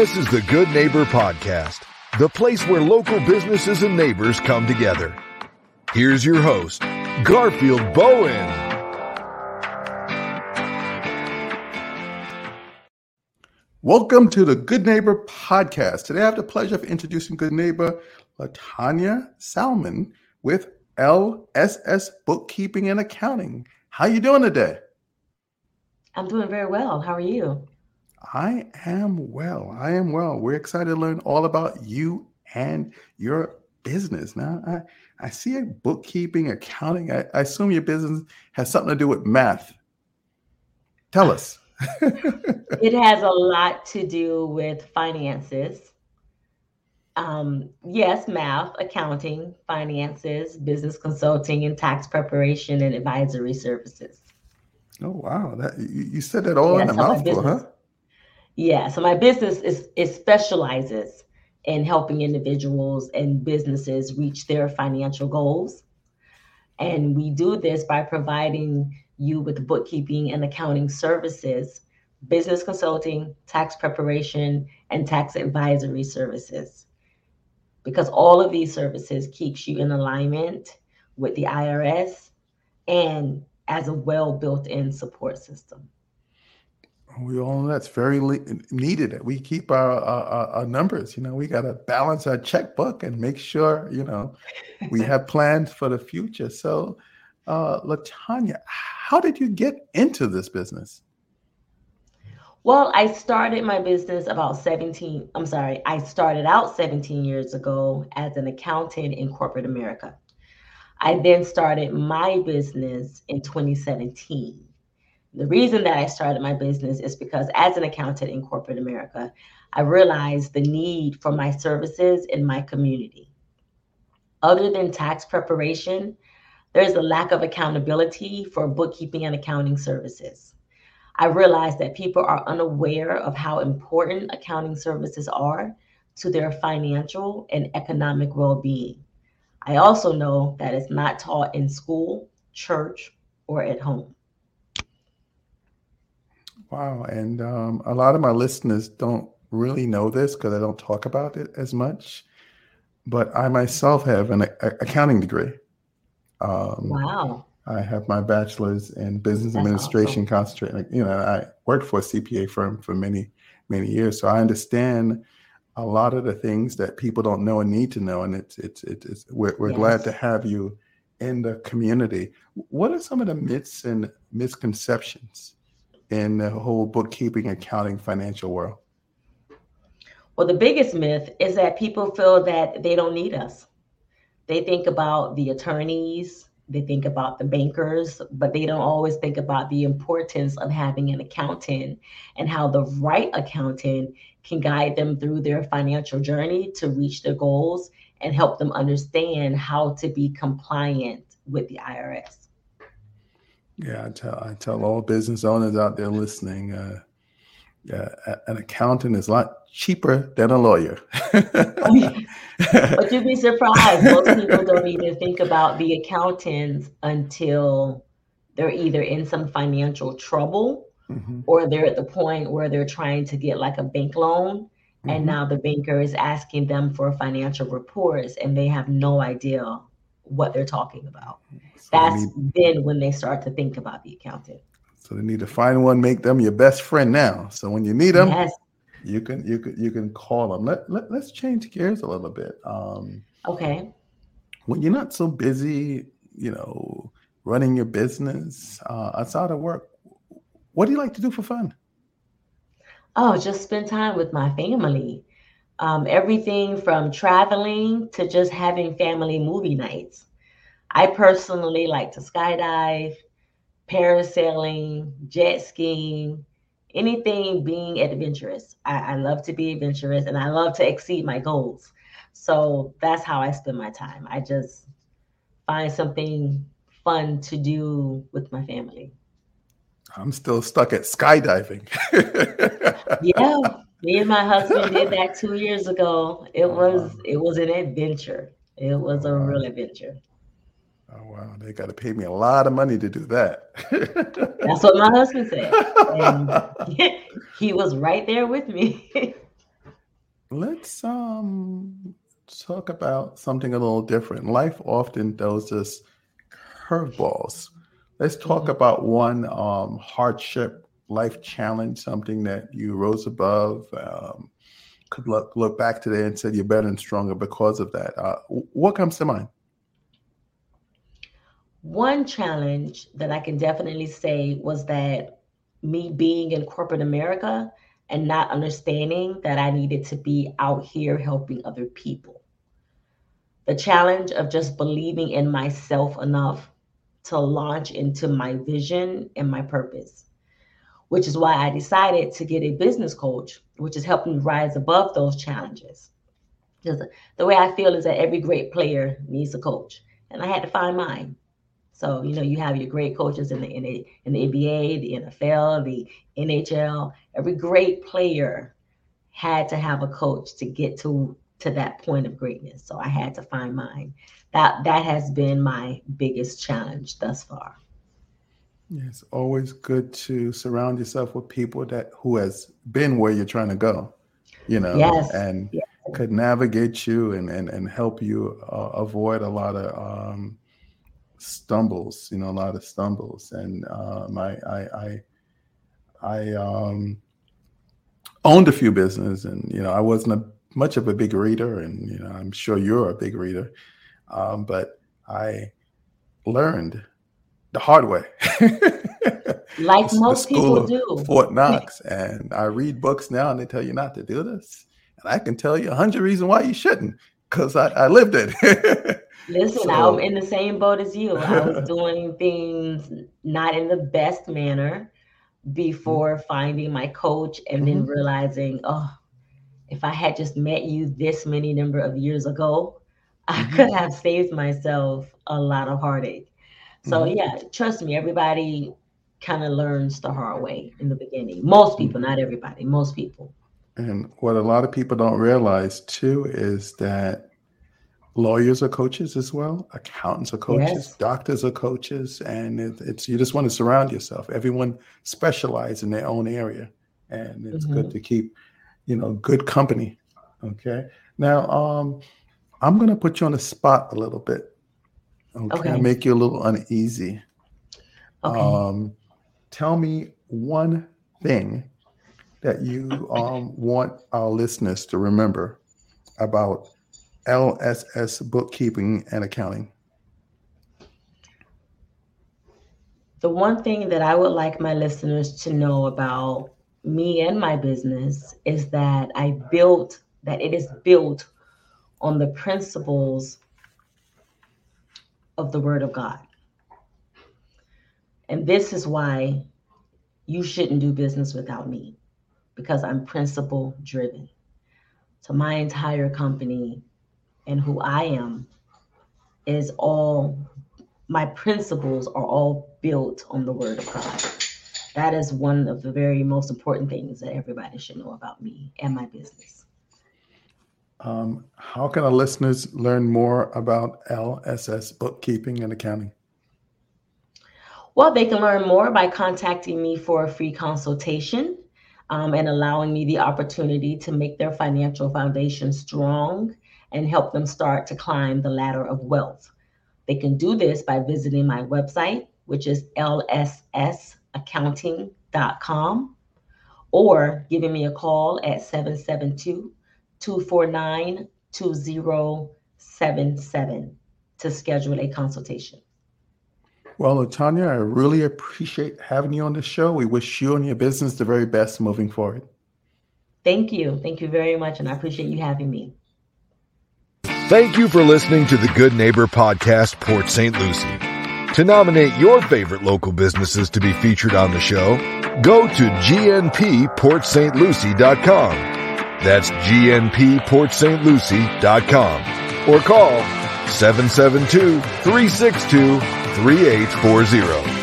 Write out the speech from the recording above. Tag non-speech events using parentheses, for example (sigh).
This is the Good Neighbor Podcast, the place where local businesses and neighbors come together. Here's your host, Garfield Bowen. Welcome to the Good Neighbor Podcast. Today I have the pleasure of introducing Good Neighbor Litonya Salmon with LSS Bookkeeping and Accounting. How are you doing today? I'm doing very well. How are you? I am well. I am well. We're excited to learn all about you and your business. Now, I, I see a bookkeeping, accounting. I, I assume your business has something to do with math. Tell us. (laughs) it has a lot to do with finances. Um, yes, math, accounting, finances, business consulting, and tax preparation and advisory services. Oh wow! That you, you said that all yeah, in a mouthful, huh? Yeah. So my business is it specializes in helping individuals and businesses reach their financial goals. And we do this by providing you with bookkeeping and accounting services, business consulting, tax preparation, and tax advisory services. Because all of these services keeps you in alignment with the IRS and as a well built-in support system. We all know that's very le- needed. We keep our, our, our numbers. You know, we got to balance our checkbook and make sure you know we (laughs) have plans for the future. So, uh, Litonya, how did you get into this business? Well, I started my business about 17. I'm sorry, I started out 17 years ago as an accountant in corporate America. I then started my business in 2017. The reason that I started my business is because as an accountant in corporate America, I realized the need for my services in my community. Other than tax preparation, there's a lack of accountability for bookkeeping and accounting services. I realized that people are unaware of how important accounting services are to their financial and economic well being. I also know that it's not taught in school, church, or at home. Wow. And um, a lot of my listeners don't really know this because I don't talk about it as much. But I myself have an a- accounting degree. Um, wow. I have my bachelor's in business That's administration, awesome. concentrating. You know, I worked for a CPA firm for many, many years, so I understand a lot of the things that people don't know and need to know. And it's it's it's, it's we're, we're yes. glad to have you in the community. What are some of the myths and misconceptions in the whole bookkeeping, accounting, financial world? Well, the biggest myth is that people feel that they don't need us. They think about the attorneys, they think about the bankers, but they don't always think about the importance of having an accountant and how the right accountant can guide them through their financial journey to reach their goals and help them understand how to be compliant with the IRS. Yeah, I tell I tell all business owners out there listening, uh, yeah, an accountant is a lot cheaper than a lawyer. but you'd be surprised. Most people don't even think about the accountants until they're either in some financial trouble mm-hmm. or they're at the point where they're trying to get like a bank loan. Mm-hmm. And now the banker is asking them for financial reports and they have no idea what they're talking about. So That's need, then when they start to think about the accountant. So they need to find one, make them your best friend now. So when you need them, yes. you can you can you can call them. Let, let let's change gears a little bit. Um, okay. When you're not so busy, you know, running your business uh, outside of work, what do you like to do for fun? Oh, just spend time with my family. Um, everything from traveling to just having family movie nights. I personally like to skydive, parasailing, jet skiing, anything being adventurous. I, I, love to be adventurous and I love to exceed my goals. So that's how I spend my time. I just find something fun to do with my family. I'm still stuck at skydiving. (laughs) yeah, me and my husband did that two years ago. It oh, was it was an adventure. It was a oh, real adventure. Oh wow, they got to pay me a lot of money to do that. (laughs) That's what my husband said. And (laughs) he was right there with me. (laughs) let's um talk about something a little different. Life often throws us curveballs. Let's talk mm-hmm. about one um, hardship, life challenge, something that you rose above. Um, could look look back today and said you're better and stronger because of that. Uh, what comes to mind? One challenge that I can definitely say was that me being in corporate America and not understanding that I needed to be out here helping other people. The challenge of just believing in myself enough to launch into my vision and my purpose, which is why I decided to get a business coach, which has helped me rise above those challenges. Because the way I feel is that every great player needs a coach, and I had to find mine. So you know, you have your great coaches in the in the, in the NBA, the NFL, the NHL. Every great player had to have a coach to get to to that point of greatness. So I had to find mine. That that has been my biggest challenge thus far. Yeah, it's always good to surround yourself with people that who has been where you're trying to go, you know, yes. and yes. could navigate you and and, and help you uh, avoid a lot of um, stumbles, you know, a lot of stumbles. And um, I, I, I, I um, owned a few businesses, and you know, I wasn't a, much of a big reader, and you know, I'm sure you're a big reader, um, but I learned the hard way. (laughs) like most people do. Fort Knox, and I read books now, and they tell you not to do this, and I can tell you a hundred reasons why you shouldn't, because I, I lived it. (laughs) Listen, so, I'm in the same boat as you. I was (laughs) doing things not in the best manner before mm-hmm. finding my coach and mm-hmm. then realizing, oh, if I had just met you this many number of years ago, I mm-hmm. could have saved myself a lot of heartache. So mm-hmm. yeah, trust me, everybody kind of learns the hard way in the beginning. Most people, not everybody, most people. And what a lot of people don't realize too is that lawyers are coaches as well accountants are coaches yes. doctors are coaches and it, it's you just want to surround yourself everyone specializes in their own area and it's mm-hmm. good to keep you know good company okay now um i'm going to put you on the spot a little bit okay, okay. make you a little uneasy okay. um tell me one thing that you um want our listeners to remember about LSS Bookkeeping and Accounting? The one thing that I would like my listeners to know about me and my business is that I built, that it is built on the principles of the Word of God. And this is why you shouldn't do business without me because I'm principle driven. So my entire company and who I am is all my principles are all built on the word of God. That is one of the very most important things that everybody should know about me and my business. Um, how can our listeners learn more about LSS bookkeeping and accounting? Well, they can learn more by contacting me for a free consultation um, and allowing me the opportunity to make their financial foundation strong and help them start to climb the ladder of wealth. They can do this by visiting my website, which is lssaccounting.com, or giving me a call at 772 249 2077 to schedule a consultation. Well, Litonya, I really appreciate having you on the show. We wish you and your business the very best moving forward. Thank you. Thank you very much. And I appreciate you having me. Thank you for listening to the Good Neighbor Podcast, Port St. Lucie. To nominate your favorite local businesses to be featured on the show, go to gnpportstlucie.com. That's gnpportstlucie.com or call 772-362-3840.